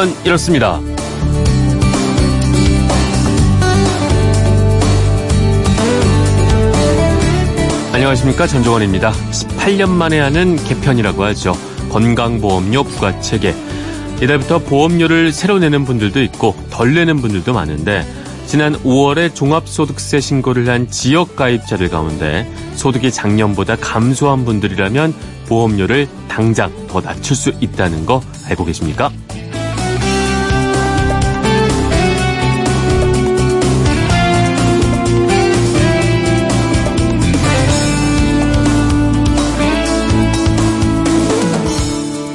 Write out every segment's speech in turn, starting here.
그건 이렇습니다. 안녕하십니까 전종원입니다. 18년 만에 하는 개편이라고 하죠. 건강보험료 부과 체계. 이달부터 보험료를 새로 내는 분들도 있고 덜 내는 분들도 많은데 지난 5월에 종합소득세 신고를 한 지역 가입자들 가운데 소득이 작년보다 감소한 분들이라면 보험료를 당장 더 낮출 수 있다는 거 알고 계십니까?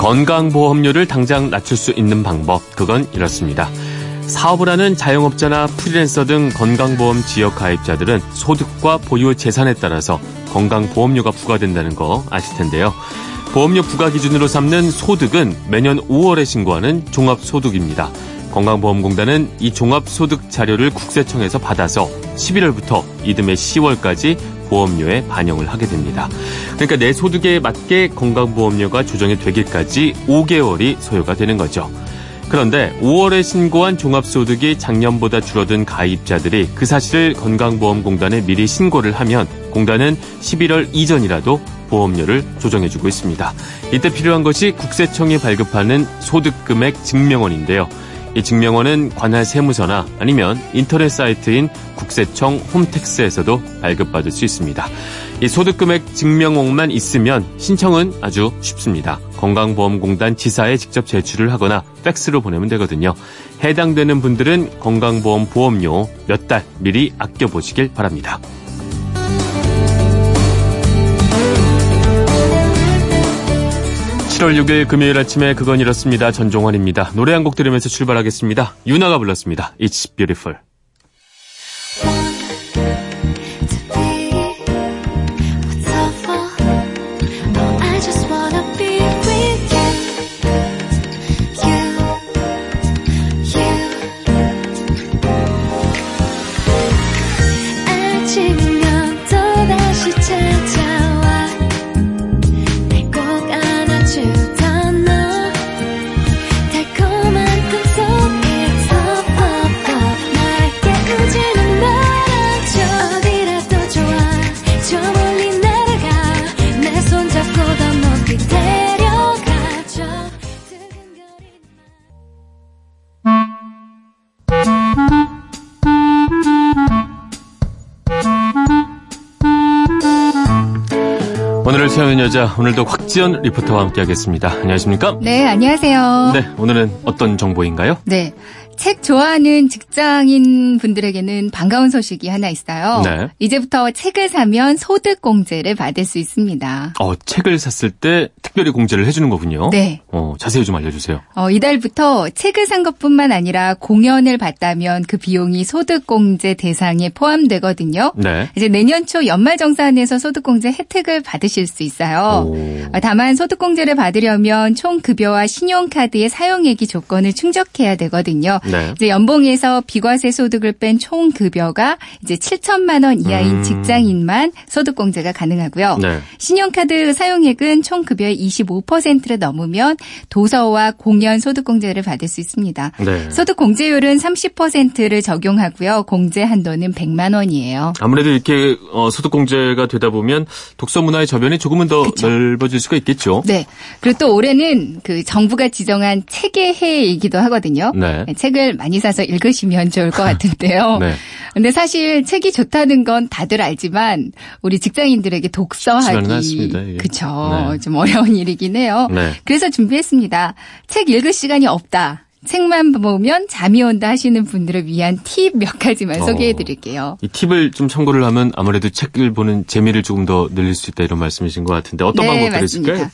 건강보험료를 당장 낮출 수 있는 방법, 그건 이렇습니다. 사업을 하는 자영업자나 프리랜서 등 건강보험 지역 가입자들은 소득과 보유 재산에 따라서 건강보험료가 부과된다는 거 아실 텐데요. 보험료 부과 기준으로 삼는 소득은 매년 5월에 신고하는 종합소득입니다. 건강보험공단은 이 종합소득 자료를 국세청에서 받아서 11월부터 이듬해 10월까지 보험료에 반영을 하게 됩니다. 그러니까 내 소득에 맞게 건강보험료가 조정이 되기까지 5개월이 소요가 되는 거죠. 그런데 5월에 신고한 종합소득이 작년보다 줄어든 가입자들이 그 사실을 건강보험공단에 미리 신고를 하면 공단은 11월 이전이라도 보험료를 조정해주고 있습니다. 이때 필요한 것이 국세청이 발급하는 소득금액 증명원인데요. 이 증명원은 관할 세무서나 아니면 인터넷 사이트인 국세청 홈택스에서도 발급받을 수 있습니다. 이 소득금액 증명원만 있으면 신청은 아주 쉽습니다. 건강보험공단 지사에 직접 제출을 하거나 팩스로 보내면 되거든요. 해당되는 분들은 건강보험 보험료 몇 달 미리 아껴보시길 바랍니다. 7월 6일 금요일 아침에 그건 이렇습니다. 전종환입니다. 노래 한 곡 들으면서 출발하겠습니다. 유나가 불렀습니다. It's Beautiful. 여자, 오늘도 곽지연 리포터와 함께하겠습니다. 안녕하십니까? 네, 안녕하세요. 네, 오늘은 어떤 정보인가요? 네. 책 좋아하는 직장인 분들에게는 반가운 소식이 하나 있어요. 네. 이제부터 책을 사면 소득 공제를 받을 수 있습니다. 어, 책을 샀을 때 특별히 공제를 해주는 거군요. 네. 어, 자세히 좀 알려주세요. 어, 이달부터 책을 산 것뿐만 아니라 공연을 봤다면 그 비용이 소득 공제 대상에 포함되거든요. 네. 이제 내년 초 연말 정산에서 소득 공제 혜택을 받으실 수 있어요. 오. 다만 소득 공제를 받으려면 총 급여와 신용카드의 사용액이 조건을 충족해야 되거든요. 네. 이제 연봉에서 비과세 소득을 뺀 총 급여가 이제 7천만 원 이하인 음. 직장인만 소득 공제가 가능하고요. 네. 신용카드 사용액은 총 급여의 25%를 넘으면 도서와 공연 소득 공제를 받을 수 있습니다. 네. 소득 공제율은 30%를 적용하고요. 공제 한도는 100만 원이에요. 아무래도 이렇게 어, 소득 공제가 되다 보면 독서 문화의 저변이 조금은 더 그쵸? 넓어질 수가 있겠죠. 네. 그리고 또 올해는 그 정부가 지정한 책의 해이기도 하거든요. 네. 책 책을 많이 사서 읽으시면 좋을 것 같은데요. 네. 근데 사실 책이 좋다는 건 다들 알지만 우리 직장인들에게 독서하기 예. 그쵸 네. 좀 어려운 일이긴 해요. 네. 그래서 준비했습니다. 책 읽을 시간이 없다. 책만 보면 잠이 온다 하시는 분들을 위한 팁 몇 가지만 어, 소개해 드릴게요. 이 팁을 좀 참고를 하면 아무래도 책을 보는 재미를 조금 더 늘릴 수 있다 이런 말씀이신 것 같은데 어떤 네, 방법들이 있을까요?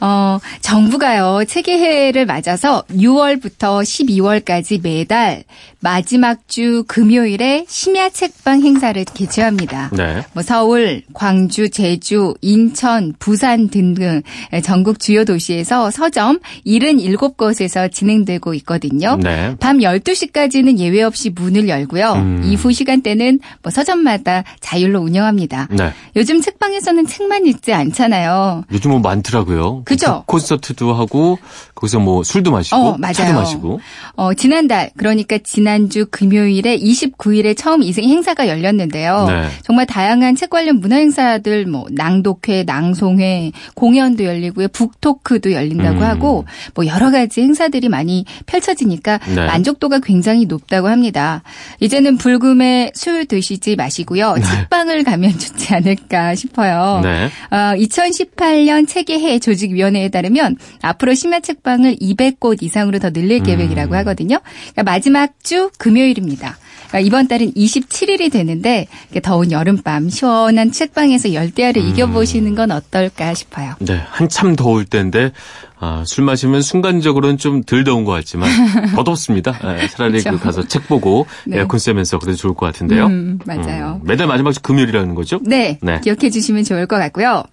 어, 정부가요, 체계해를 맞아서 6월부터 12월까지 매달 마지막 주 금요일에 심야 책방 행사를 개최합니다. 네. 뭐 서울, 광주, 제주, 인천, 부산 등등 전국 주요 도시에서 서점 77곳에서 진행되고 있거든요. 네. 밤 12시까지는 예외 없이 문을 열고요. 음. 이후 시간대는 뭐 서점마다 자율로 운영합니다. 네. 요즘 책방에서는 책만 읽지 않잖아요. 요즘 뭐 많더라고요. 그죠? 콘서트도 하고 거기서 뭐 술도 마시고 어, 맞아요. 차도 마시고. 어, 지난달 그러니까 지난 주 금요일에 29일에 처음 이 행사가 열렸는데요. 네. 정말 다양한 책 관련 문화 행사들 뭐 낭독회, 낭송회, 공연도 열리고요. 북토크도 열린다고 음. 하고 뭐 여러 가지 행사들이 많이 펼쳐지니까 네. 만족도가 굉장히 높다고 합니다. 이제는 불금에 술 드시지 마시고요. 네. 책방을 가면 좋지 않을까 싶어요. 네. 어, 2018년 책의 해 조직위원회에 따르면 앞으로 심야 책방 책방을 200곳 이상으로 더 늘릴 계획이라고 음. 하거든요. 그러니까 마지막 주 금요일입니다. 그러니까 이번 달은 27일이 되는데 더운 여름밤 시원한 책방에서 열대야를 음. 이겨보시는 건 어떨까 싶어요. 네, 한참 더울 때인데 아, 술 마시면 순간적으로는 좀 덜 더운 것 같지만 더 덥습니다. 네, 차라리 그렇죠. 그 가서 책 보고 네. 에어컨 쐬면서 그래도 좋을 것 같은데요. 음, 맞아요. 음, 매달 마지막 주 금요일이라는 거죠? 네, 네. 기억해 주시면 좋을 것 같고요.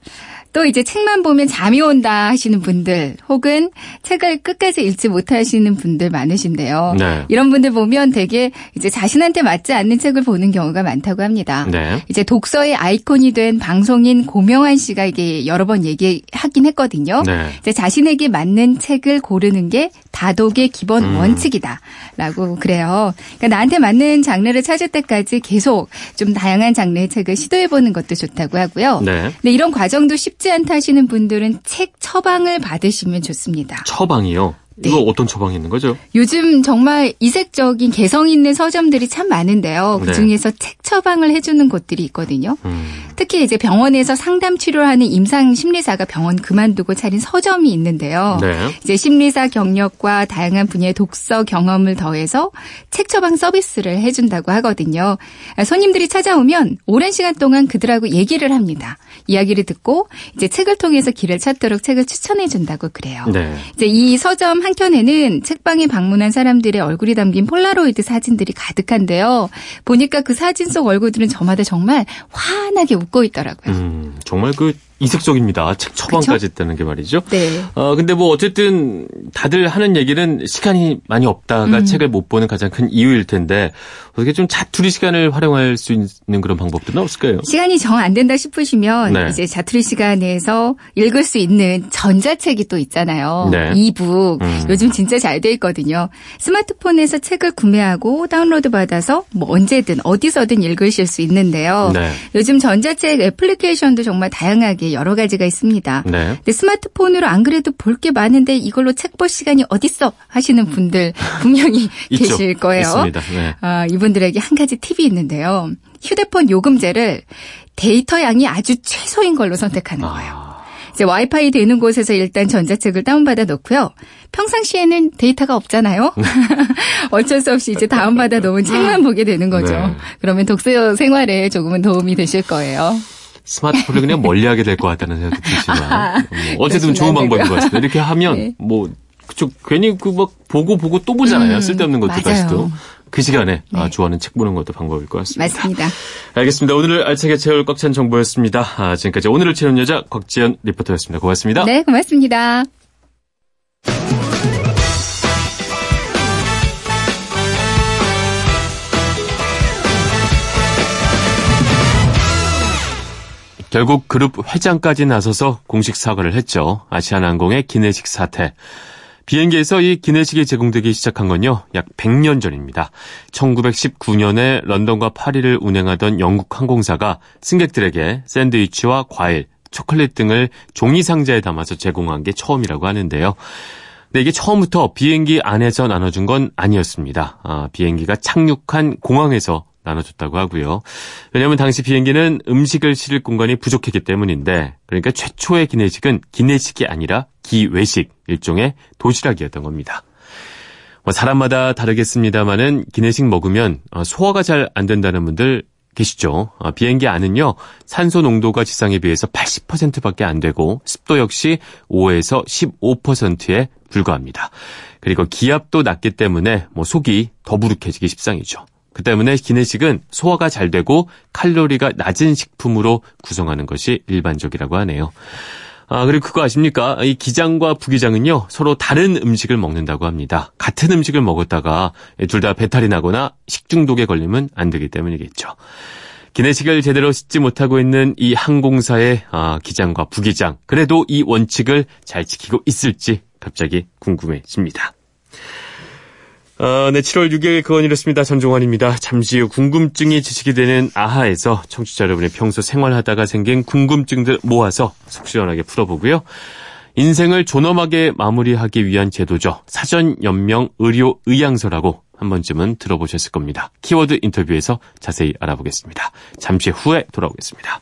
또 이제 책만 보면 잠이 온다 하시는 분들 혹은 책을 끝까지 읽지 못하시는 분들 많으신데요. 네. 이런 분들 보면 되게 이제 자신한테 맞지 않는 책을 보는 경우가 많다고 합니다. 네. 이제 독서의 아이콘이 된 방송인 고명환 씨가 이게 여러 번 얘기하긴 했거든요. 네. 이제 자신에게 맞는 책을 고르는 게 다독의 기본 음. 원칙이다라고 그래요. 그러니까 나한테 맞는 장르를 찾을 때까지 계속 좀 다양한 장르의 책을 시도해 보는 것도 좋다고 하고요. 네. 근데 이런 과정도 쉽지 쉽지 않다 하시는 분들은 책 처방을 받으시면 좋습니다. 처방이요? 네. 이거 어떤 처방이 있는 거죠? 요즘 정말 이색적인 개성 있는 서점들이 참 많은데요. 그 네. 중에서 네. 책 처방을 해주는 곳들이 있거든요. 음. 특히 이제 병원에서 상담 치료를 하는 임상 심리사가 병원 그만두고 차린 서점이 있는데요. 네. 이제 심리사 경력과 다양한 분야의 독서 경험을 더해서 책 처방 서비스를 해준다고 하거든요. 손님들이 찾아오면 오랜 시간 동안 그들하고 얘기를 합니다. 이야기를 듣고 이제 책을 통해서 길을 찾도록 책을 추천해 준다고 그래요. 네. 이제 이 서점 한켠에는 책방에 방문한 사람들의 얼굴이 담긴 폴라로이드 사진들이 가득한데요. 보니까 그 사진 속 얼굴들은 저마다 정말 환하게 웃고 있더라고요. 음, 정말 그 이색적입니다. 책 처방까지 있다는 게 말이죠. 네. 어, 근데 뭐 어쨌든 다들 하는 얘기는 시간이 많이 없다가 음. 책을 못 보는 가장 큰 이유일 텐데 어떻게 좀 자투리 시간을 활용할 수 있는 그런 방법들은 없을까요? 시간이 정 안 된다 싶으시면 네. 이제 자투리 시간에서 읽을 수 있는 전자책이 또 있잖아요. 네. 이북. 음. 요즘 진짜 잘 돼 있거든요. 스마트폰에서 책을 구매하고 다운로드 받아서 뭐 언제든 어디서든 읽으실 수 있는데요. 네. 요즘 전자책 애플리케이션도 정말 다양하게 예, 여러 가지가 있습니다. 네. 근데 스마트폰으로 안 그래도 볼 게 많은데 이걸로 책 볼 시간이 어딨어 하시는 분들 분명히 계실 거예요. 있습니다. 네. 아, 이분들에게 한 가지 팁이 있는데요. 휴대폰 요금제를 데이터 양이 아주 최소인 걸로 선택하는 거예요. 아. 이제 와이파이 되는 곳에서 일단 전자책을 다운받아 놓고요. 평상시에는 데이터가 없잖아요. 어쩔 수 없이 이제 다운받아 놓은 책만 보게 되는 거죠. 네. 그러면 독서 생활에 조금은 도움이 되실 거예요. 스마트폰을 그냥 멀리하게 될 것 같다는 생각도 들지만 뭐 어쨌든 좋은 방법인 것 같습니다. 이렇게 하면 네. 뭐 그쪽 괜히 그 막 보고 보고 또 보잖아요. 음, 쓸데없는 것들 다시도. 그 시간에 아, 네. 아, 좋아하는 책 보는 것도 방법일 것 같습니다. 맞습니다. 알겠습니다. 오늘 알차게 채울 꽉 찬 정보였습니다. 아, 지금까지 오늘을 채운 여자 곽지연 리포터였습니다. 고맙습니다. 네, 고맙습니다. 결국 그룹 회장까지 나서서 공식 사과를 했죠. 아시아나항공의 기내식 사태. 비행기에서 이 기내식이 제공되기 시작한 건요, 약 100년 전입니다. 1919년에 런던과 파리를 운행하던 영국 항공사가 승객들에게 샌드위치와 과일, 초콜릿 등을 종이 상자에 담아서 제공한 게 처음이라고 하는데요. 근데 이게 처음부터 비행기 안에서 나눠준 건 아니었습니다. 아, 비행기가 착륙한 공항에서 나눠줬다고 하고요. 왜냐하면 당시 비행기는 음식을 실을 공간이 부족했기 때문인데 그러니까 최초의 기내식은 기내식이 아니라 기외식 일종의 도시락이었던 겁니다. 뭐 사람마다 다르겠습니다만은 기내식 먹으면 어, 소화가 잘 안 된다는 분들 계시죠. 어, 비행기 안은요 산소 농도가 지상에 비해서 80%밖에 안 되고 습도 역시 5에서 15%에 불과합니다. 그리고 기압도 낮기 때문에 뭐 속이 더부룩해지기 십상이죠. 그 때문에 기내식은 소화가 잘 되고 칼로리가 낮은 식품으로 구성하는 것이 일반적이라고 하네요. 아, 그리고 그거 아십니까? 이 기장과 부기장은요, 서로 다른 음식을 먹는다고 합니다. 같은 음식을 먹었다가 둘 다 배탈이 나거나 식중독에 걸리면 안 되기 때문이겠죠. 기내식을 제대로 씻지 못하고 있는 이 항공사의 아, 기장과 부기장. 그래도 이 원칙을 잘 지키고 있을지 갑자기 궁금해집니다. 어, 네, 7월 6일 그건 이렇습니다. 전종환입니다. 잠시 후 궁금증이 지식이 되는 아하에서 청취자 여러분이 평소 생활하다가 생긴 궁금증들 모아서 속 시원하게 풀어보고요. 인생을 존엄하게 마무리하기 위한 제도죠. 사전연명 의료 의향서라고 한 번쯤은 들어보셨을 겁니다. 키워드 인터뷰에서 자세히 알아보겠습니다. 잠시 후에 돌아오겠습니다.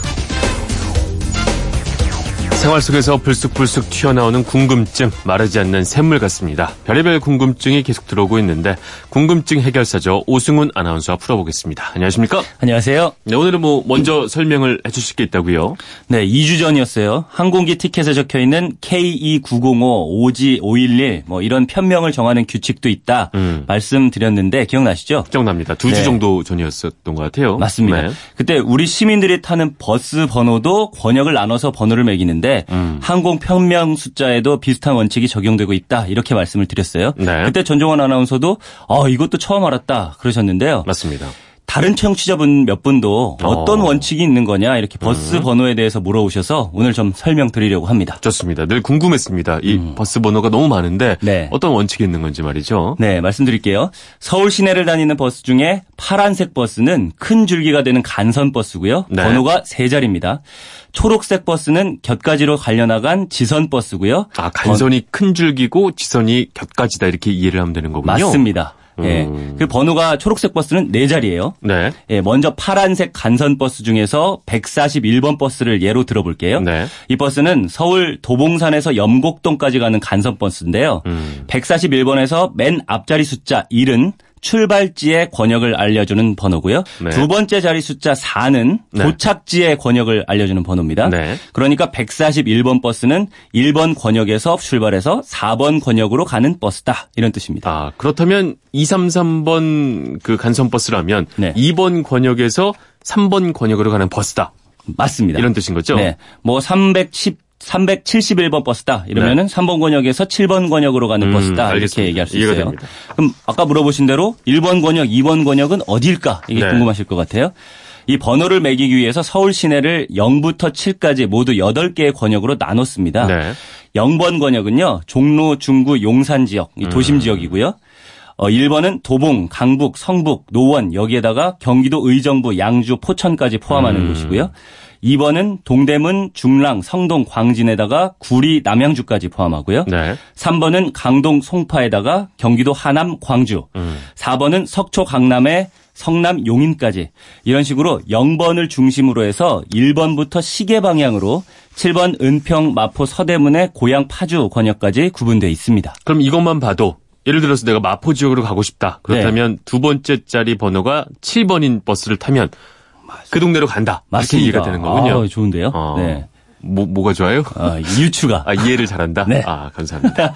생활 속에서 불쑥불쑥 튀어나오는 궁금증, 마르지 않는 샘물 같습니다. 별의별 궁금증이 계속 들어오고 있는데 궁금증 해결사죠. 오승훈 아나운서와 풀어보겠습니다. 안녕하십니까? 안녕하세요. 네, 오늘은 뭐 먼저 설명을 해주실 게 있다고요? 네, 2주 전이었어요. 항공기 티켓에 적혀 있는 K2905, OG 511 뭐 이런 편명을 정하는 규칙도 있다 음. 말씀드렸는데 기억나시죠? 기억납니다. 두주 네. 정도 전이었었던 것 같아요. 맞습니다. 네. 그때 우리 시민들이 타는 버스 번호도 권역을 나눠서 번호를 매기는데 있는데 음. 항공 평명 숫자에도 비슷한 원칙이 적용되고 있다 이렇게 말씀을 드렸어요. 네. 그때 전종원 아나운서도 어 이것도 처음 알았다 그러셨는데요. 맞습니다. 다른 청취자분 몇 분도 어떤 어. 원칙이 있는 거냐 이렇게 버스 음. 번호에 대해서 물어오셔서 오늘 좀 설명드리려고 합니다. 좋습니다. 늘 궁금했습니다. 이 음. 버스 번호가 너무 많은데 네. 어떤 원칙이 있는 건지 말이죠. 네, 말씀드릴게요. 서울 시내를 다니는 버스 중에 파란색 버스는 큰 줄기가 되는 간선 버스고요. 네. 번호가 세 자리입니다. 초록색 버스는 곁가지로 갈려나간 지선 버스고요. 아, 간선이 큰 줄기고 지선이 곁가지다 이렇게 이해를 하면 되는 거군요. 맞습니다. 예. 음. 그 번호가 초록색 버스는 4자리예요. 네. 예, 먼저 파란색 간선 버스 중에서 141번 버스를 예로 들어볼게요. 네. 이 버스는 서울 도봉산에서 염곡동까지 가는 간선 버스인데요. 음. 141번에서 맨 앞자리 숫자 1은 출발지의 권역을 알려주는 번호고요. 네. 두 번째 자리 숫자 4는 도착지의 권역을 알려주는 번호입니다. 네. 그러니까 141번 버스는 1번 권역에서 출발해서 4번 권역으로 가는 버스다. 이런 뜻입니다. 아, 그렇다면 233번 그 간선 버스라면 네. 2번 권역에서 3번 권역으로 가는 버스다. 맞습니다. 이런 뜻인 거죠? 네. 뭐 310, 371번 버스다. 이러면은 네. 3번 권역에서 7번 권역으로 가는 음, 버스다. 알겠습니다. 이렇게 얘기할 수 있어요. 됩니다. 그럼 아까 물어보신 대로 1번 권역, 2번 권역은 어딜까? 이게 네. 궁금하실 것 같아요. 이 번호를 매기기 위해서 서울 시내를 0부터 7까지 모두 8개의 권역으로 나눴습니다. 네. 0번 권역은요. 종로, 중구, 용산 지역, 도심 음. 지역이고요. 어, 1번은 도봉, 강북, 성북, 노원 여기에다가 경기도 의정부, 양주, 포천까지 포함하는 음. 곳이고요. 2번은 동대문, 중랑, 성동, 광진에다가 구리, 남양주까지 포함하고요. 네. 3번은 강동, 송파에다가 경기도 하남, 광주. 음. 4번은 석초, 강남에 성남 용인까지 이런 식으로 0번을 중심으로 해서 1번부터 시계 방향으로 7번 은평, 마포, 서대문의 고향 파주 권역까지 구분되어 있습니다. 그럼 이것만 봐도 예를 들어서 내가 마포 지역으로 가고 싶다. 그렇다면 네. 두 번째 자리 번호가 7번인 버스를 타면 그 동네로 간다. 맞습니다. 이해가 되는 거군요. 아, 좋은데요. 어. 네. 뭐, 뭐가 좋아요? 아, 유추가. 아, 이해를 잘한다? 네. 아, 감사합니다.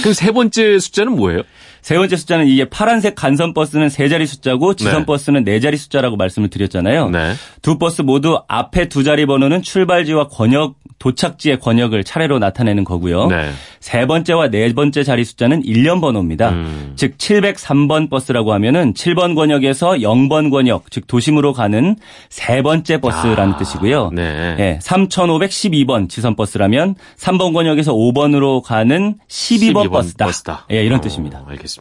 그럼 세 번째 숫자는 뭐예요? 세 번째 숫자는 이게 파란색 간선 버스는 세 자리 숫자고 지선 네. 버스는 네 자리 숫자라고 말씀을 드렸잖아요. 네. 두 버스 모두 앞에 두 자리 번호는 출발지와 권역 도착지의 권역을 차례로 나타내는 거고요. 네. 세 번째와 네 번째 자리 숫자는 1년 번호입니다. 음. 즉 703번 버스라고 하면은 7번 권역에서 0번 권역, 즉 도심으로 가는 세 번째 버스라는 아, 뜻이고요. 네. 네. 3,512번 지선 버스라면 3번 권역에서 5번으로 가는 12번, 12번 버스다. 버스다. 예, 이런 어, 뜻입니다. 알겠습니다.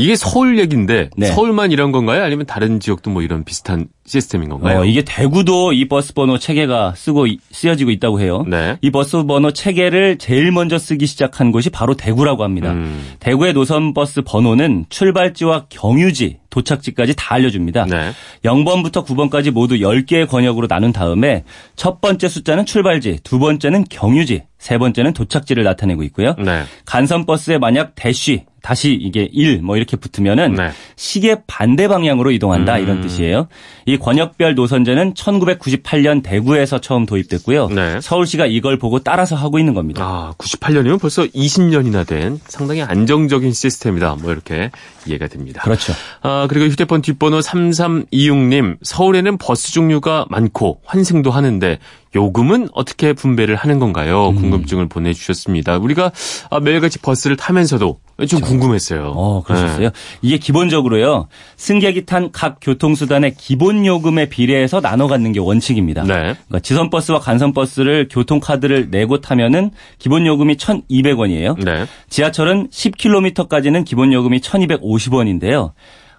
이게 서울 얘기인데 네. 서울만 이런 건가요? 아니면 다른 지역도 뭐 이런 비슷한 시스템인 건가요? 어, 이게 대구도 이 버스 번호 체계가 쓰고 쓰여지고 있다고 해요. 네. 이 버스 번호 체계를 제일 먼저 쓰기 시작한 곳이 바로 대구라고 합니다. 음. 대구의 노선 버스 번호는 출발지와 경유지, 도착지까지 다 알려줍니다. 네. 0번부터 9번까지 모두 10개의 권역으로 나눈 다음에 첫 번째 숫자는 출발지, 두 번째는 경유지, 세 번째는 도착지를 나타내고 있고요. 네. 간선 버스에 만약 대쉬 다시 이게 1 뭐 이렇게 붙으면은 네. 시계 반대 방향으로 이동한다 음. 이런 뜻이에요. 이 권역별 노선제는 1998년 대구에서 처음 도입됐고요. 네. 서울시가 이걸 보고 따라서 하고 있는 겁니다. 아, 98년이면 벌써 20년이나 된 상당히 안정적인 시스템이다. 뭐 이렇게 이해가 됩니다. 그렇죠. 아, 그리고 휴대폰 뒷번호 3326님, 서울에는 버스 종류가 많고 환승도 하는데 요금은 어떻게 분배를 하는 건가요? 음. 궁금증을 보내주셨습니다. 우리가 아, 매일같이 버스를 타면서도 좀. 궁금했어요. 어, 그러셨어요? 네. 이게 기본적으로요. 승객이 탄 각 교통수단의 기본 요금에 비례해서 나눠 갖는 게 원칙입니다. 네. 그러니까 지선버스와 간선버스를 교통카드를 내고 타면은 기본 요금이 1,200원이에요. 네. 지하철은 10km까지는 기본 요금이 1,250원인데요.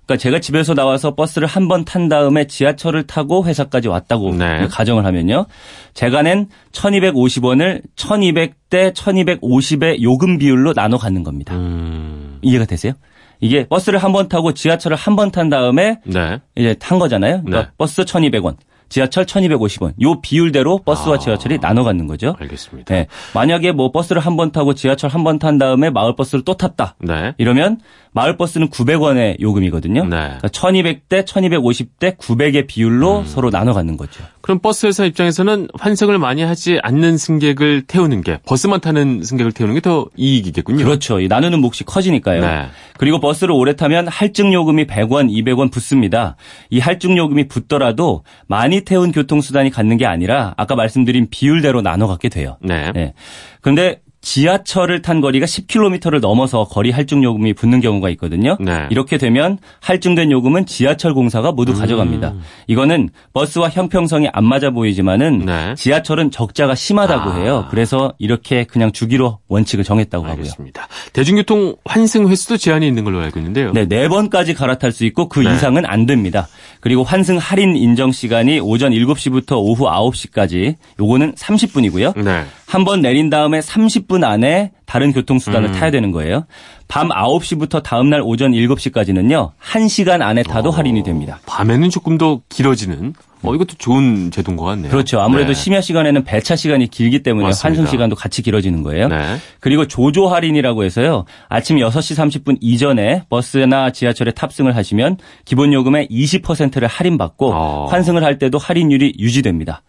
그러니까 제가 집에서 나와서 버스를 한 번 탄 다음에 지하철을 타고 회사까지 왔다고 네. 가정을 하면요. 제가 낸 1250원을 1200대 1250의 요금 비율로 나눠 갖는 겁니다. 음. 이해가 되세요? 이게 버스를 한 번 타고 지하철을 한 번 탄 다음에 네. 이제 탄 거잖아요. 그러니까 네. 버스 1200원. 지하철 1250원. 요 비율대로 버스와 아, 지하철이 나눠 갖는 거죠. 알겠습니다. 네. 만약에 뭐 버스를 한 번 타고 지하철 한 번 탄 다음에 마을 버스를 또 탔다. 네. 이러면 마을 버스는 900원의 요금이거든요. 네. 그러니까 1200대 1250대 900의 비율로 음. 서로 나눠 갖는 거죠. 그럼 버스 회사 입장에서는 환승을 많이 하지 않는 승객을 태우는 게 버스만 타는 승객을 태우는 게 더 이익이겠군요. 그렇죠. 나누는 몫이 커지니까요. 네. 그리고 버스를 오래 타면 할증 요금이 100원, 200원 붙습니다. 이 할증 요금이 붙더라도 많이 태운 교통수단이 갖는 게 아니라 아까 말씀드린 비율대로 나눠 갖게 돼요. 네. 네. 그런데 지하철을 탄 거리가 10km를 넘어서 거리 할증 요금이 붙는 경우가 있거든요. 네. 이렇게 되면 할증된 요금은 지하철 공사가 모두 음. 가져갑니다. 이거는 버스와 형평성이 안 맞아 보이지만은 네. 지하철은 적자가 심하다고 아. 해요. 그래서 이렇게 그냥 주기로 원칙을 정했다고 알겠습니다. 하고요. 대중교통 환승 횟수도 제한이 있는 걸로 알고 있는데요. 네, 네 번까지 갈아탈 수 있고 그 네. 이상은 안 됩니다. 그리고 환승 할인 인정 시간이 오전 7시부터 오후 9시까지 요거는 30분이고요. 네. 한 번 내린 다음에 30분 안에 다른 교통수단을 음. 타야 되는 거예요. 밤 9시부터 다음날 오전 7시까지는요. 1시간 안에 타도 어, 할인이 됩니다. 밤에는 조금 더 길어지는 어, 이것도 좋은 제도인 것 같네요. 그렇죠. 아무래도 네. 심야 시간에는 배차 시간이 길기 때문에 맞습니다. 환승 시간도 같이 길어지는 거예요. 네. 그리고 조조 할인이라고 해서요. 아침 6시 30분 이전에 버스나 지하철에 탑승을 하시면 기본 요금의 20%를 할인받고 어. 환승을 할 때도 할인율이 유지됩니다.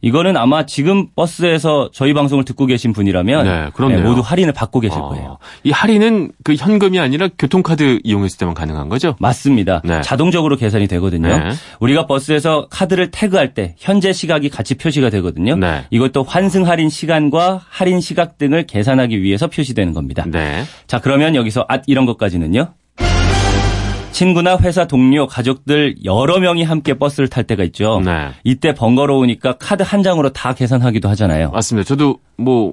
이거는 아마 지금 버스에서 저희 방송을 듣고 계신 분이라면 네, 네, 모두 할인을 받고 계실 어, 거예요. 이 할인은 그 현금이 아니라 교통카드 이용했을 때만 가능한 거죠? 맞습니다. 네. 자동적으로 계산이 되거든요. 네. 우리가 버스에서 카드를 태그할 때 현재 시각이 같이 표시가 되거든요. 네. 이것도 환승 할인 시간과 할인 시각 등을 계산하기 위해서 표시되는 겁니다. 네. 자 그러면 여기서 앗 이런 것까지는요. 친구나 회사 동료, 가족들 여러 명이 함께 버스를 탈 때가 있죠. 네. 이때 번거로우니까 카드 한 장으로 다 계산하기도 하잖아요. 맞습니다. 저도 뭐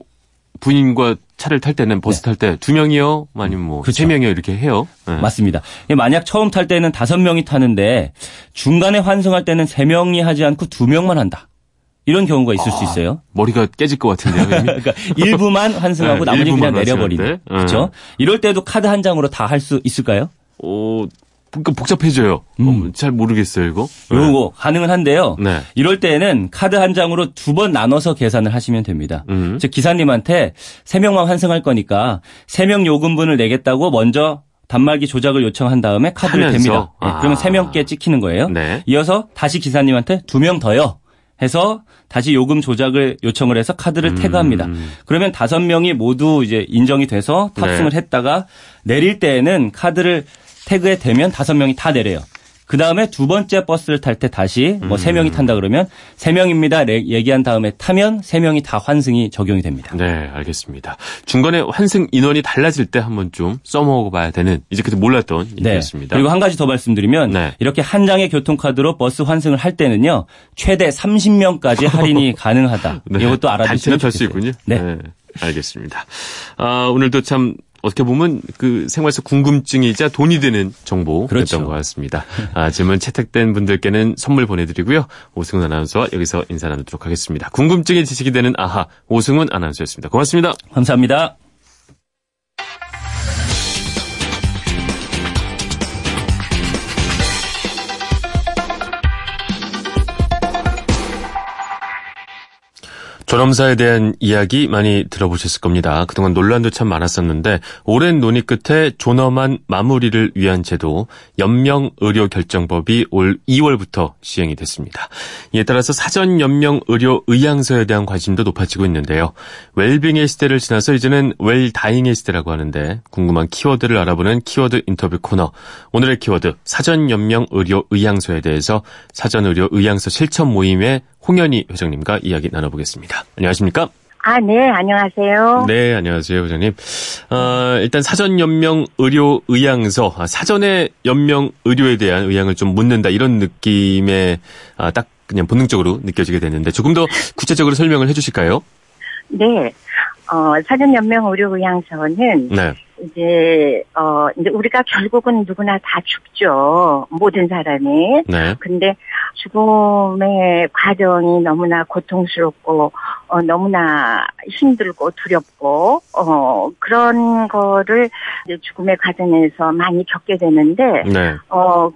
부인과 차를 탈 때는 버스 네. 탈때 두 명이요, 아니면 뭐세 그렇죠. 명이요 이렇게 해요. 네. 맞습니다. 만약 처음 탈 때는 다섯 명이 타는데 중간에 환승할 때는 세 명이 하지 않고 두 명만 한다. 이런 경우가 있을 아, 수 있어요. 머리가 깨질 것 같은데요. 그러니까 일부만 환승하고 네, 나머지 그냥 내려버리는. 그렇죠. 이럴 때도 카드 한 장으로 다 할 수 있을까요? 어, 그러니까 복잡해져요. 음. 어, 잘 모르겠어요, 이거. 요거 네. 가능은 한데요. 네. 이럴 때에는 카드 한 장으로 두 번 나눠서 계산을 하시면 됩니다. 음. 즉 기사님한테 세 명만 환승할 거니까 세 명 요금분을 내겠다고 먼저 단말기 조작을 요청한 다음에 카드를 하면서? 댑니다. 네, 아. 그러면 세 명께 찍히는 거예요. 네. 이어서 다시 기사님한테 두 명 더요. 해서 다시 요금 조작을 요청을 해서 카드를 음. 태그합니다. 그러면 다섯 명이 모두 이제 인정이 돼서 탑승을 네. 했다가 내릴 때에는 카드를 태그에 되면 다섯 명이 다 내려요. 그 다음에 두 번째 버스를 탈 때 다시 뭐 세 명이 음. 탄다 그러면 세 명입니다. 얘기한 다음에 타면 세 명이 다 환승이 적용이 됩니다. 네, 알겠습니다. 중간에 환승 인원이 달라질 때 한번 좀 써먹어봐야 되는 이제 그때 몰랐던 네. 얘기였습니다. 그리고 한 가지 더 말씀드리면 네. 이렇게 한 장의 교통카드로 버스 환승을 할 때는요 최대 30명까지 할인이 가능하다. 네. 이것도 알아두시면. 탈수 있군요. 네. 네. 알겠습니다. 아, 오늘도 참 어떻게 보면 그 생활 속 궁금증이자 돈이 되는 정보였던 그렇죠. 것 같습니다. 아, 질문 채택된 분들께는 선물 보내드리고요. 오승훈 아나운서와 여기서 인사 나누도록 하겠습니다. 궁금증이 지식이 되는 아하 오승훈 아나운서였습니다. 고맙습니다. 감사합니다. 존엄사에 대한 이야기 많이 들어보셨을 겁니다. 그동안 논란도 참 많았었는데 오랜 논의 끝에 존엄한 마무리를 위한 제도 연명 의료 결정법이 올 2월부터 시행이 됐습니다. 이에 따라서 사전 연명 의료 의향서에 대한 관심도 높아지고 있는데요. 웰빙의 시대를 지나서 이제는 웰다잉의 시대라고 하는데 궁금한 키워드를 알아보는 키워드 인터뷰 코너. 오늘의 키워드 사전 연명 의료 의향서에 대해서 사전 의료 의향서 실천 모임의 홍현희 회장님과 이야기 나눠보겠습니다. 안녕하십니까? 아, 네, 안녕하세요. 네, 안녕하세요, 회장님. 어, 일단 사전 연명 의료 의향서, 아, 사전에 연명 의료에 대한 의향을 좀 묻는다 이런 느낌에 아, 딱 그냥 본능적으로 느껴지게 되는데 조금 더 구체적으로 설명을 해주실까요? 네, 어, 사전 연명 의료 의향서는 네. 이제 어 이제 우리가 결국은 누구나 다 죽죠 모든 사람이. 네. 근데 죽음의 과정이 너무나 고통스럽고 어 너무나 힘들고 두렵고 어 그런 거를 이제 죽음의 과정에서 많이 겪게 되는데 네. 어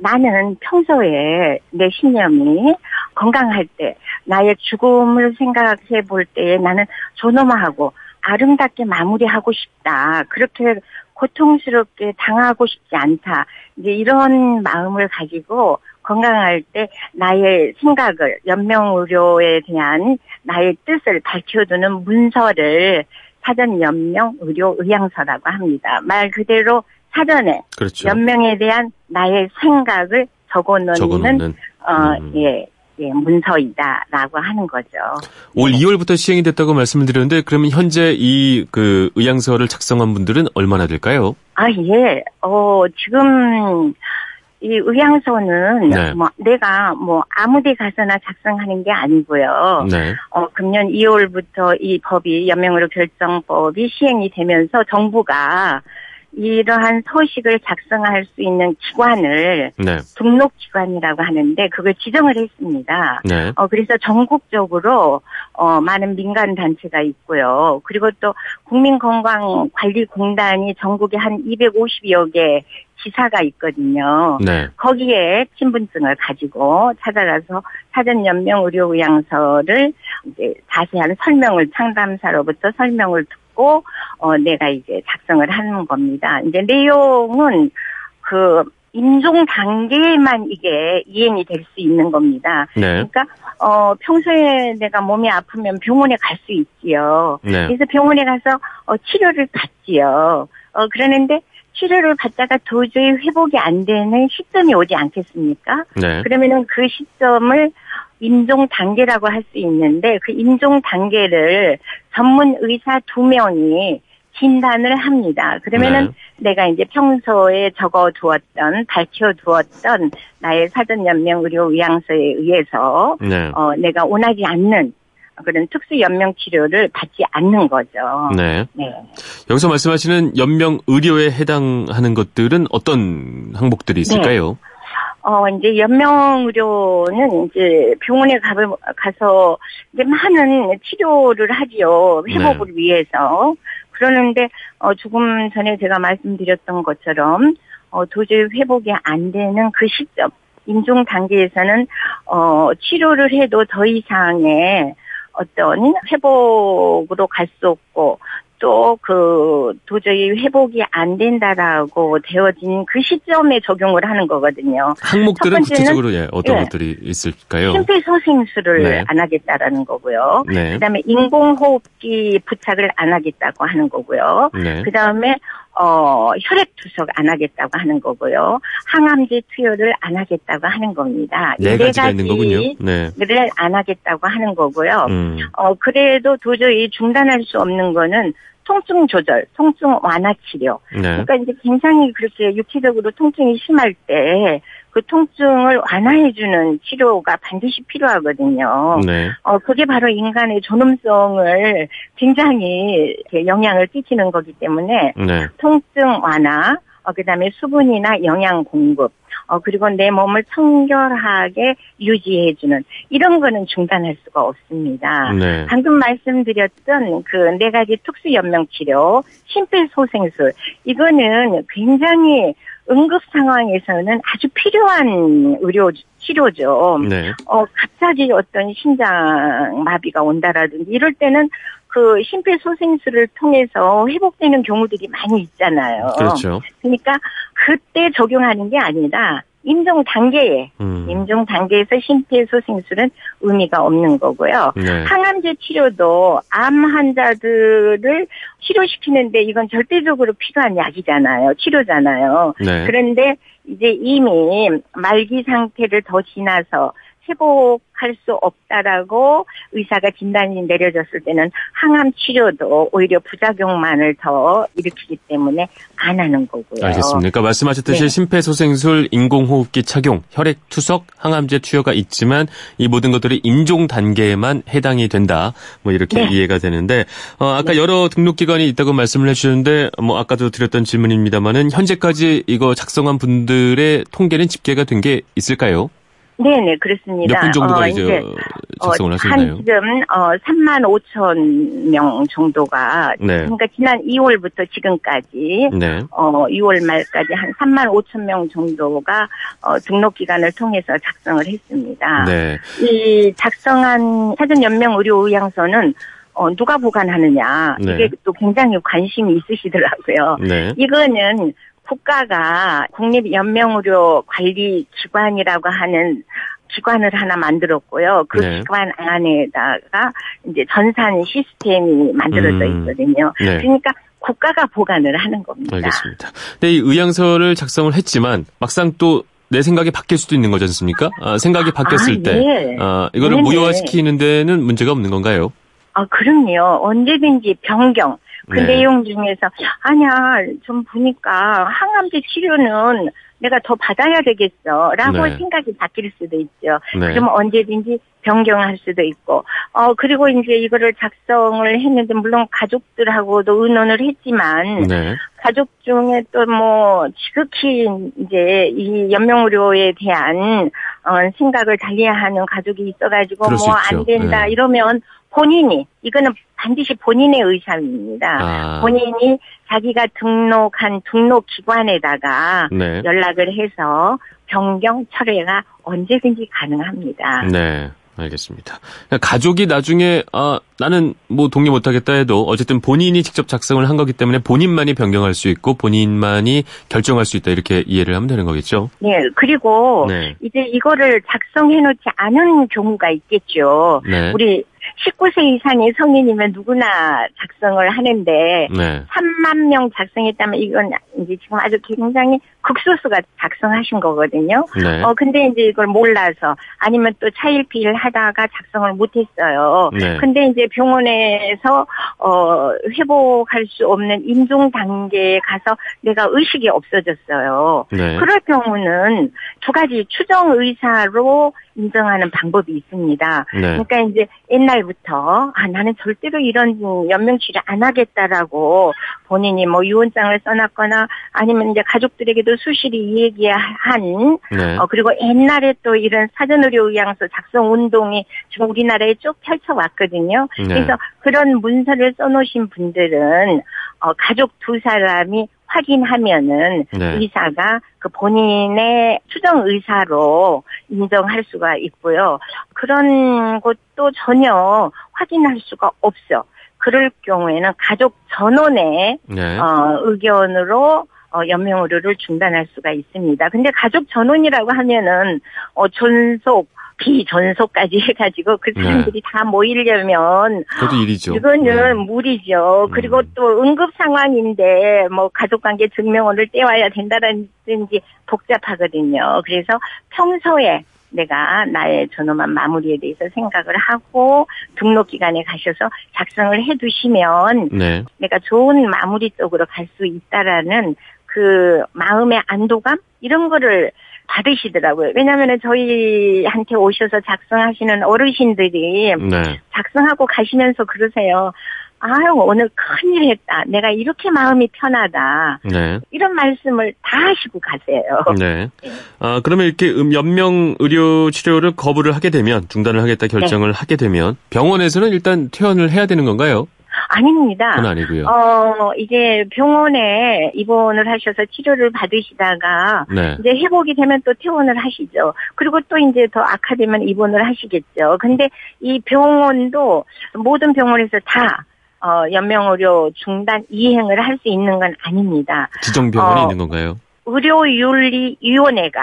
나는 평소에 내 신념이 건강할 때 나의 죽음을 생각해 볼 때에 나는 존엄하고 아름답게 마무리하고 싶다. 그렇게 고통스럽게 당하고 싶지 않다. 이제 이런 마음을 가지고 건강할 때 나의 생각을 연명의료에 대한 나의 뜻을 밝혀두는 문서를 사전 연명 의료 의향서라고 합니다. 말 그대로 사전에 그렇죠. 연명에 대한 나의 생각을 적어놓는, 적어놓는. 어, 음. 예, 예, 문서이다라고 하는 거죠. 올 네. 2월부터 시행이 됐다고 말씀을 드렸는데 그러면 현재 이 그 의향서를 작성한 분들은 얼마나 될까요? 아, 예. 어, 지금 이 의향서는 네. 뭐 내가 뭐 아무데 가서나 작성하는 게 아니고요. 네. 어 금년 2월부터 이 법이 연명으로 결정법이 시행이 되면서 정부가 이러한 소식을 작성할 수 있는 기관을 네. 등록 기관이라고 하는데 그걸 지정을 했습니다. 네. 어, 그래서 전국적으로 어, 많은 민간 단체가 있고요. 그리고 또 국민건강관리공단이 전국에 한 250여 개 기사가 있거든요. 네. 거기에 신분증을 가지고 찾아가서 사전연명 의료의향서를 이제 자세한 설명을 상담사로부터 설명을 갖고 어 내가 이제 작성을 하는 겁니다. 이제 내용은 그 임종 단계만 이게 이행이 될 수 있는 겁니다. 네. 그러니까 어 평소에 내가 몸이 아프면 병원에 갈 수 있지요. 네. 그래서 병원에 가서 어 치료를 받지요. 어 그러는데 치료를 받다가 도저히 회복이 안 되는 시점이 오지 않겠습니까? 네. 그러면은 그 시점을 임종 단계라고 할 수 있는데 그 임종 단계를 전문 의사 두 명이 진단을 합니다. 그러면은 네. 내가 이제 평소에 적어 두었던, 밝혀 두었던 나의 사전 연명 의료 의향서에 의해서 네. 어, 내가 원하지 않는 그런 특수 연명 치료를 받지 않는 거죠. 네. 네. 여기서 말씀하시는 연명 의료에 해당하는 것들은 어떤 항목들이 있을까요? 네. 어, 이제 연명의료는 이제 병원에 가, 가서 이제 많은 치료를 하지요. 회복을 네. 위해서. 그러는데, 어, 조금 전에 제가 말씀드렸던 것처럼, 어, 도저히 회복이 안 되는 그 시점, 임종 단계에서는, 어, 치료를 해도 더 이상의 어떤 회복으로 갈 수 없고, 또 그 도저히 회복이 안 된다라고 되어진 그 시점에 적용을 하는 거거든요. 항목들은 구체적으로 예, 어떤 예, 것들이 있을까요? 심폐소생술을 네. 안 하겠다라는 거고요. 네. 그다음에 인공호흡기 부착을 안 하겠다고 하는 거고요. 네. 그다음에 어, 혈액 투석 안 하겠다고 하는 거고요. 항암제 투여를 안 하겠다고 하는 겁니다. 네, 네 가지가 있는 거군요. 네. 를안 하겠다고 하는 거고요. 음. 어, 그래도 도저히 중단할 수 없는 거는 통증 조절, 통증 완화 치료. 네. 그러니까 이제 굉장히 그렇게 육체적으로 통증이 심할 때 그 통증을 완화해주는 치료가 반드시 필요하거든요. 네. 어, 그게 바로 인간의 존엄성을 굉장히 영향을 끼치는 거기 때문에 네. 통증 완화, 어, 그 다음에 수분이나 영양 공급, 어, 그리고 내 몸을 청결하게 유지해주는 이런 거는 중단할 수가 없습니다. 네. 방금 말씀드렸던 그 네 가지 특수 연명 치료, 심폐소생술 이거는 굉장히 응급 상황에서는 아주 필요한 의료 치료죠. 네. 어, 갑자기 어떤 심장 마비가 온다라든지 이럴 때는 그 심폐소생술을 통해서 회복되는 경우들이 많이 있잖아요. 그렇죠. 그러니까 그때 적용하는 게 아니라 임종 단계에 음. 임종 단계에서 심폐소생술은 의미가 없는 거고요. 네. 항암제 치료도 암 환자들을 치료시키는데 이건 절대적으로 필요한 약이잖아요. 치료잖아요. 네. 그런데 이제 이미 말기 상태를 더 지나서 회복할 수 없다라고 의사가 진단이 내려졌을 때는 항암 치료도 오히려 부작용만을 더 일으키기 때문에 안 하는 거고요. 알겠습니다. 그러니까 말씀하셨듯이 네. 심폐소생술, 인공호흡기 착용, 혈액 투석, 항암제 투여가 있지만 이 모든 것들이 임종 단계에만 해당이 된다. 뭐 이렇게 네. 이해가 되는데 어, 아까 네. 여러 등록 기관이 있다고 말씀을 해주셨는데 뭐 아까도 드렸던 질문입니다만은 현재까지 이거 작성한 분들의 통계는 집계가 된 게 있을까요? 네네, 그렇습니다. 몇 분 정도가 어, 이제 작성을 어, 하셨나요? 한 지금, 어, 3만 5천 명 정도가. 네. 그러니까 지난 2월부터 지금까지. 네. 어, 6월 말까지 한 3만 5천 명 정도가, 어, 등록기관을 통해서 작성을 했습니다. 네. 이 작성한 사전연명 의료의향서는 어, 누가 보관하느냐. 네. 이게 또 굉장히 관심이 있으시더라고요. 네. 이거는 국가가 국립연명의료관리기관이라고 하는 기관을 하나 만들었고요. 그 네. 기관 안에다가 이제 전산 시스템이 만들어져 음. 있거든요. 네. 그러니까 국가가 보관을 하는 겁니다. 알겠습니다. 근데 이 의향서를 작성을 했지만 막상 또 내 생각이 바뀔 수도 있는 거지 않습니까? 아, 생각이 바뀌었을 아, 때 네. 아, 이거를 네네. 무효화시키는 데는 문제가 없는 건가요? 아, 그럼요. 언제든지 변경. 그 네. 내용 중에서 아니야 좀 보니까 항암제 치료는 내가 더 받아야 되겠어라고 네. 생각이 바뀔 수도 있죠. 네. 그러면 언제든지 변경할 수도 있고 어 그리고 이제 이거를 작성을 했는데 물론 가족들하고도 의논을 했지만 네. 가족 중에 또 뭐 지극히 이제 이 연명 의료에 대한 어 생각을 달리하는 가족이 있어가지고 뭐 안 된다 네. 이러면 본인이 이거는 반드시 본인의 의사입니다. 아. 본인이 자기가 등록한 등록 기관에다가 네. 연락을 해서 변경 철회가 언제든지 가능합니다. 네. 알겠습니다. 가족이 나중에 아 나는 뭐 동의 못하겠다 해도 어쨌든 본인이 직접 작성을 한 거기 때문에 본인만이 변경할 수 있고 본인만이 결정할 수 있다 이렇게 이해를 하면 되는 거겠죠. 네. 그리고 네. 이제 이거를 작성해놓지 않은 경우가 있겠죠. 네. 우리 19세 이상의 성인이면 누구나 작성을 하는데 네. 3만 명 작성했다면 이건 이제 지금 아주 굉장히 극소수가 작성하신 거거든요. 네. 어 근데 이제 이걸 몰라서 아니면 또 차일피일 하다가 작성을 못했어요. 네. 근데 이제 병원에서 어 회복할 수 없는 임종 단계에 가서 내가 의식이 없어졌어요. 네. 그럴 경우는 두 가지 추정 의사로 인정하는 방법이 있습니다. 네. 그러니까 이제 옛날부터 아 나는 절대로 이런 연명 치료 안 하겠다라고 본인이 뭐 유언장을 써놨거나 아니면 이제 가족들에게도 수시리 얘기한 네. 어, 그리고 옛날에 또 이런 사전 의료 의향서 작성 운동이 지금 우리나라에 쭉 펼쳐 왔거든요. 네. 그래서 그런 문서를 써놓으신 분들은 어, 가족 두 사람이 확인하면은 네. 의사가 그 본인의 추정 의사로 인정할 수가 있고요. 그런 것도 전혀 확인할 수가 없어. 그럴 경우에는 가족 전원의 네. 어, 의견으로 어, 연명 의료를 중단할 수가 있습니다. 근데 가족 전원이라고 하면은 어, 전속 비전소까지 해가지고 그 네. 사람들이 네. 다 모이려면 그것도 일이죠. 이거는 네. 무리죠. 그리고 음. 또 응급 상황인데 뭐 가족관계 증명원을 떼와야 된다든지 복잡하거든요. 그래서 평소에 내가 나의 전후만 마무리에 대해서 생각을 하고 등록기관에 가셔서 작성을 해두시면 네. 내가 좋은 마무리 쪽으로 갈 수 있다라는 그 마음의 안도감 이런 거를 받으시더라고요. 왜냐하면 저희한테 오셔서 작성하시는 어르신들이 네. 작성하고 가시면서 그러세요. 아유 오늘 큰일 했다. 내가 이렇게 마음이 편하다. 네. 이런 말씀을 다 하시고 가세요. 네. 아 그러면 이렇게 음, 연명 의료 치료를 거부를 하게 되면 중단을 하겠다 결정을 네. 하게 되면 병원에서는 일단 퇴원을 해야 되는 건가요? 아닙니다. 그건 아니고요. 어, 이제 병원에 입원을 하셔서 치료를 받으시다가 네. 이제 회복이 되면 또 퇴원을 하시죠. 그리고 또 이제 더 악화되면 입원을 하시겠죠. 근데 이 병원도 모든 병원에서 다 어, 연명의료 중단 이행을 할 수 있는 건 아닙니다. 지정 병원이 어, 있는 건가요? 의료윤리위원회가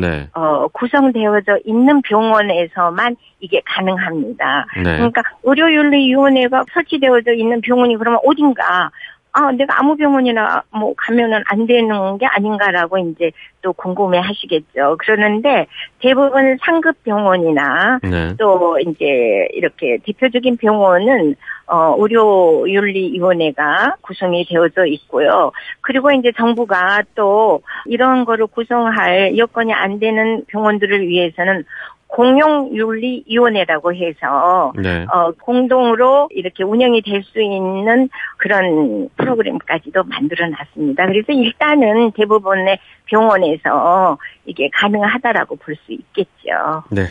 네. 어, 구성되어져 있는 병원에서만 이게 가능합니다. 네. 그러니까 의료윤리위원회가 설치되어져 있는 병원이 그러면 어딘가 아, 내가 아무 병원이나 뭐 가면은 안 되는 게 아닌가라고 이제 또 궁금해 하시겠죠. 그러는데 대부분 상급 병원이나 네. 또 이제 이렇게 대표적인 병원은 어, 의료윤리위원회가 구성이 되어져 있고요. 그리고 이제 정부가 또 이런 거를 구성할 여건이 안 되는 병원들을 위해서는 공용윤리위원회라고 해서 네. 어, 공동으로 이렇게 운영이 될 수 있는 그런 프로그램까지도 만들어놨습니다. 그래서 일단은 대부분의 병원에서 이게 가능하다라고 볼 수 있겠죠. 네,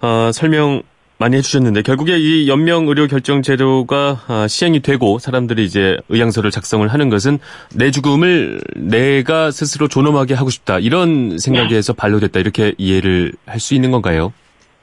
어, 설명 많이 해주셨는데 결국에 이 연명 의료 결정 제도가 아, 시행이 되고 사람들이 이제 의향서를 작성을 하는 것은 내 죽음을 내가 스스로 존엄하게 하고 싶다 이런 생각에서 네. 반로됐다 이렇게 이해를 할 수 있는 건가요?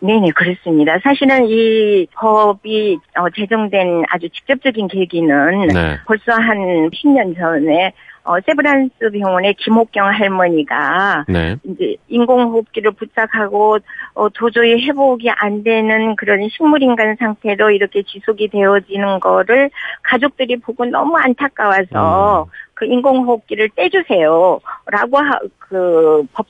네네, 그렇습니다. 사실은 이 법이 어, 제정된 아주 직접적인 계기는 네. 벌써 한 10년 전에 어, 세브란스 병원의 김옥경 할머니가 네. 이제 인공호흡기를 부착하고 어, 도저히 회복이 안 되는 그런 식물인간 상태로 이렇게 지속이 되어지는 거를 가족들이 보고 너무 안타까워서 음. 그 인공호흡기를 떼주세요라고 하, 그 법,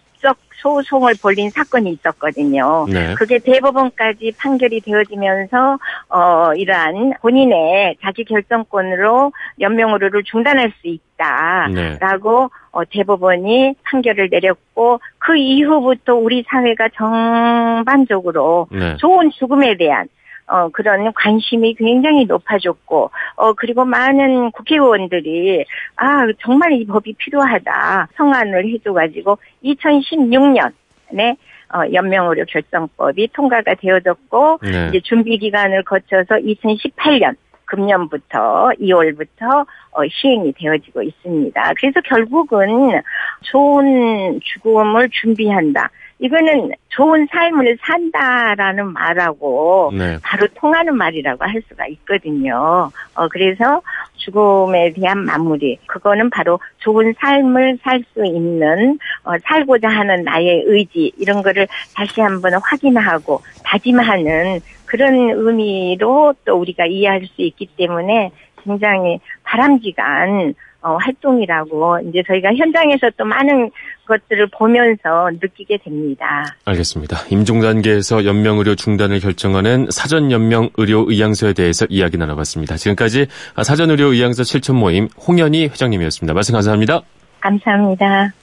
소송을 벌린 사건이 있었거든요. 네. 그게 대법원까지 판결이 되어지면서 어 이러한 본인의 자기 결정권으로 연명 의료를 중단할 수 있다라고 네. 어, 대법원이 판결을 내렸고 그 이후부터 우리 사회가 전반적으로 네. 좋은 죽음에 대한 어, 그런 관심이 굉장히 높아졌고, 어, 그리고 많은 국회의원들이, 아, 정말 이 법이 필요하다. 성안을 해줘가지고, 2016년에 어, 연명의료 결정법이 통과가 되어졌고, 네. 이제 준비 기간을 거쳐서 2018년, 금년부터 2월부터 어, 시행이 되어지고 있습니다. 그래서 결국은 좋은 죽음을 준비한다. 이거는 좋은 삶을 산다라는 말하고 네. 바로 통하는 말이라고 할 수가 있거든요. 어, 그래서 죽음에 대한 마무리. 그거는 바로 좋은 삶을 살 수 있는, 어, 살고자 하는 나의 의지, 이런 거를 다시 한번 확인하고 다짐하는 그런 의미로 또 우리가 이해할 수 있기 때문에 굉장히 바람직한 어, 활동이라고 이제 저희가 현장에서 또 많은 것들을 보면서 느끼게 됩니다. 알겠습니다. 임종 단계에서 연명 의료 중단을 결정하는 사전 연명 의료 의향서에 대해서 이야기 나눠봤습니다. 지금까지 사전 의료 의향서 7천 모임 홍현희 회장님이었습니다. 말씀 감사합니다. 감사합니다.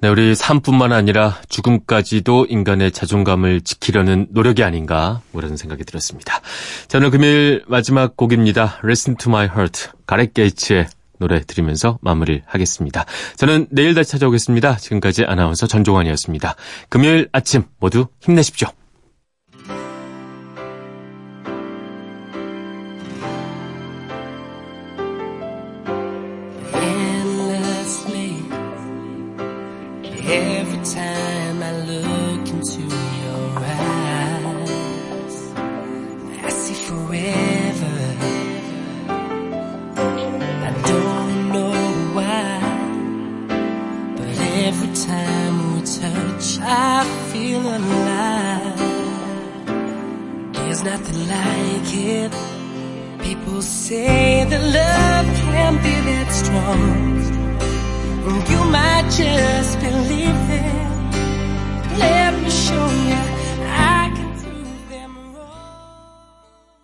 네, 우리 삶뿐만 아니라 죽음까지도 인간의 자존감을 지키려는 노력이 아닌가 그런 생각이 들었습니다. 저는 금일 마지막 곡입니다. Listen to my heart. 가렛 게이츠의 노래 들으면서 마무리를 하겠습니다. 저는 내일 다시 찾아오겠습니다. 지금까지 아나운서 전종환이었습니다. 금요일 아침 모두 힘내십시오.